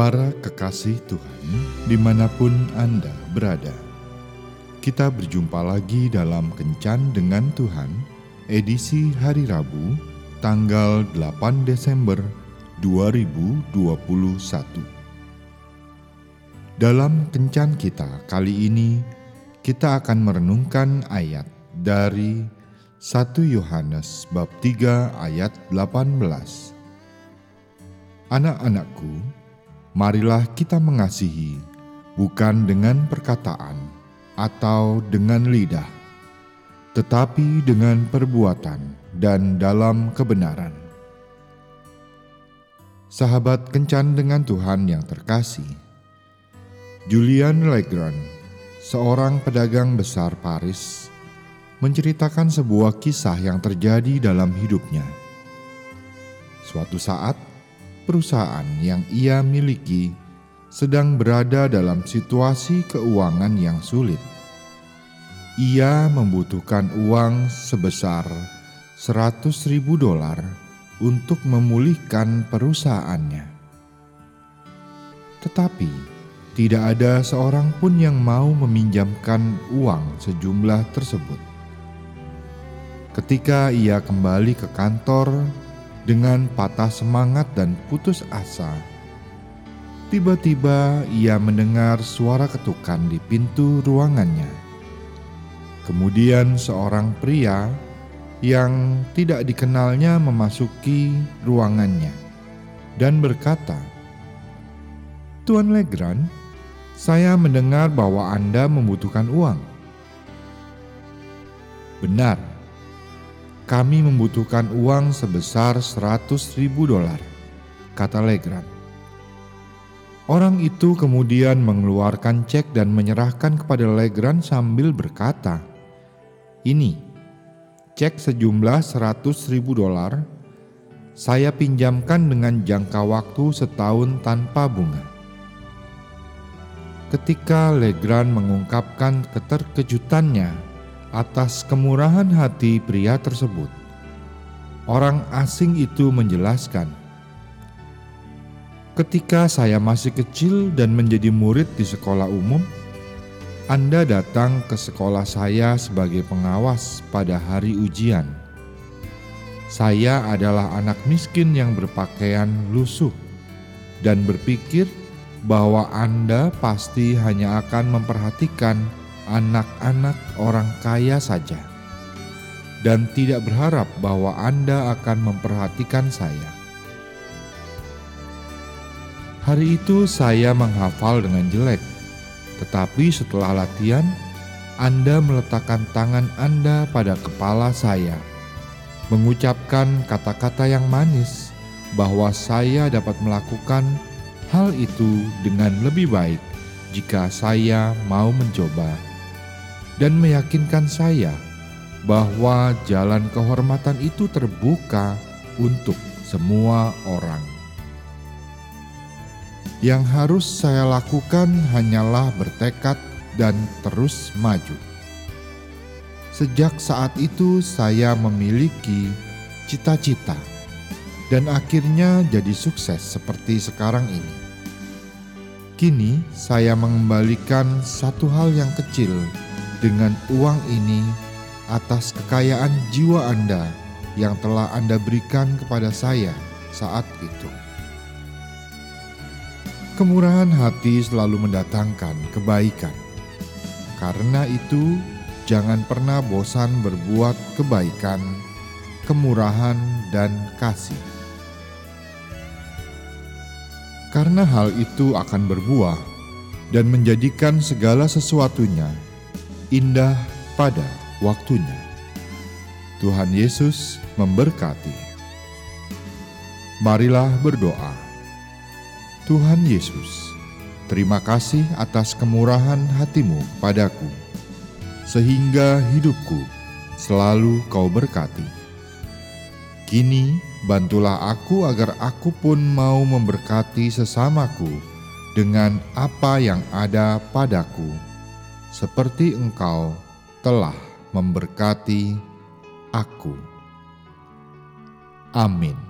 Para kekasih Tuhan, di mana pun Anda berada, kita berjumpa lagi dalam Kencan dengan Tuhan, edisi hari Rabu, tanggal 8 Desember 2021. Dalam Kencan kita kali ini, kita akan merenungkan ayat dari 1 Yohanes bab 3 ayat 18. Anak-anakku, marilah kita mengasihi bukan dengan perkataan atau dengan lidah, tetapi dengan perbuatan dan dalam kebenaran. Sahabat kencan dengan Tuhan yang terkasih, Julian Legrand, seorang pedagang besar Paris, menceritakan sebuah kisah yang terjadi dalam hidupnya. Suatu saat, perusahaan yang ia miliki sedang berada dalam situasi keuangan yang sulit. Ia membutuhkan uang sebesar 100 ribu dolar untuk memulihkan perusahaannya. Tetapi tidak ada seorang pun yang mau meminjamkan uang sejumlah tersebut. Ketika ia kembali ke kantor dengan patah semangat dan putus asa, tiba-tiba ia mendengar suara ketukan di pintu ruangannya. Kemudian, seorang pria yang tidak dikenalnya memasuki ruangannya dan berkata, "Tuan Legrand, saya mendengar bahwa Anda membutuhkan uang. Benar, kami membutuhkan uang sebesar 100 ribu dolar, kata Legrand. Orang itu kemudian mengeluarkan cek dan menyerahkan kepada Legrand sambil berkata, Ini, cek sejumlah 100 ribu dolar, saya pinjamkan dengan jangka waktu setahun tanpa bunga. Ketika Legrand mengungkapkan keterkejutannya atas kemurahan hati pria tersebut, orang asing itu menjelaskan, "Ketika saya masih kecil dan menjadi murid di sekolah umum, Anda datang ke sekolah saya sebagai pengawas pada hari ujian. Saya adalah anak miskin yang berpakaian lusuh dan berpikir." bahwa Anda pasti hanya akan memperhatikan anak-anak orang kaya saja, dan tidak berharap bahwa Anda akan memperhatikan saya. Hari itu saya menghafal dengan jelek, tetapi setelah latihan, Anda meletakkan tangan Anda pada kepala saya, mengucapkan kata-kata yang manis bahwa saya dapat melakukan hal itu dengan lebih baik jika saya mau mencoba dan meyakinkan saya bahwa jalan kehormatan itu terbuka untuk semua orang. Yang harus saya lakukan hanyalah bertekad dan terus maju. Sejak saat itu, saya memiliki cita-cita dan akhirnya jadi sukses seperti sekarang ini. Kini saya mengembalikan satu hal yang kecil dengan uang ini atas kekayaan jiwa Anda yang telah Anda berikan kepada saya saat itu. Kemurahan hati selalu mendatangkan kebaikan. Karena itu, jangan pernah bosan berbuat kebaikan, kemurahan, dan kasih karena hal itu akan berbuah dan menjadikan segala sesuatunya indah pada waktunya. Tuhan Yesus memberkati. Marilah berdoa. Tuhan Yesus, terima kasih atas kemurahan hatimu padaku, sehingga hidupku selalu kau berkati. Kini Bantulah aku agar aku pun mau memberkati sesamaku dengan apa yang ada padaku, seperti Engkau telah memberkati aku. Amin.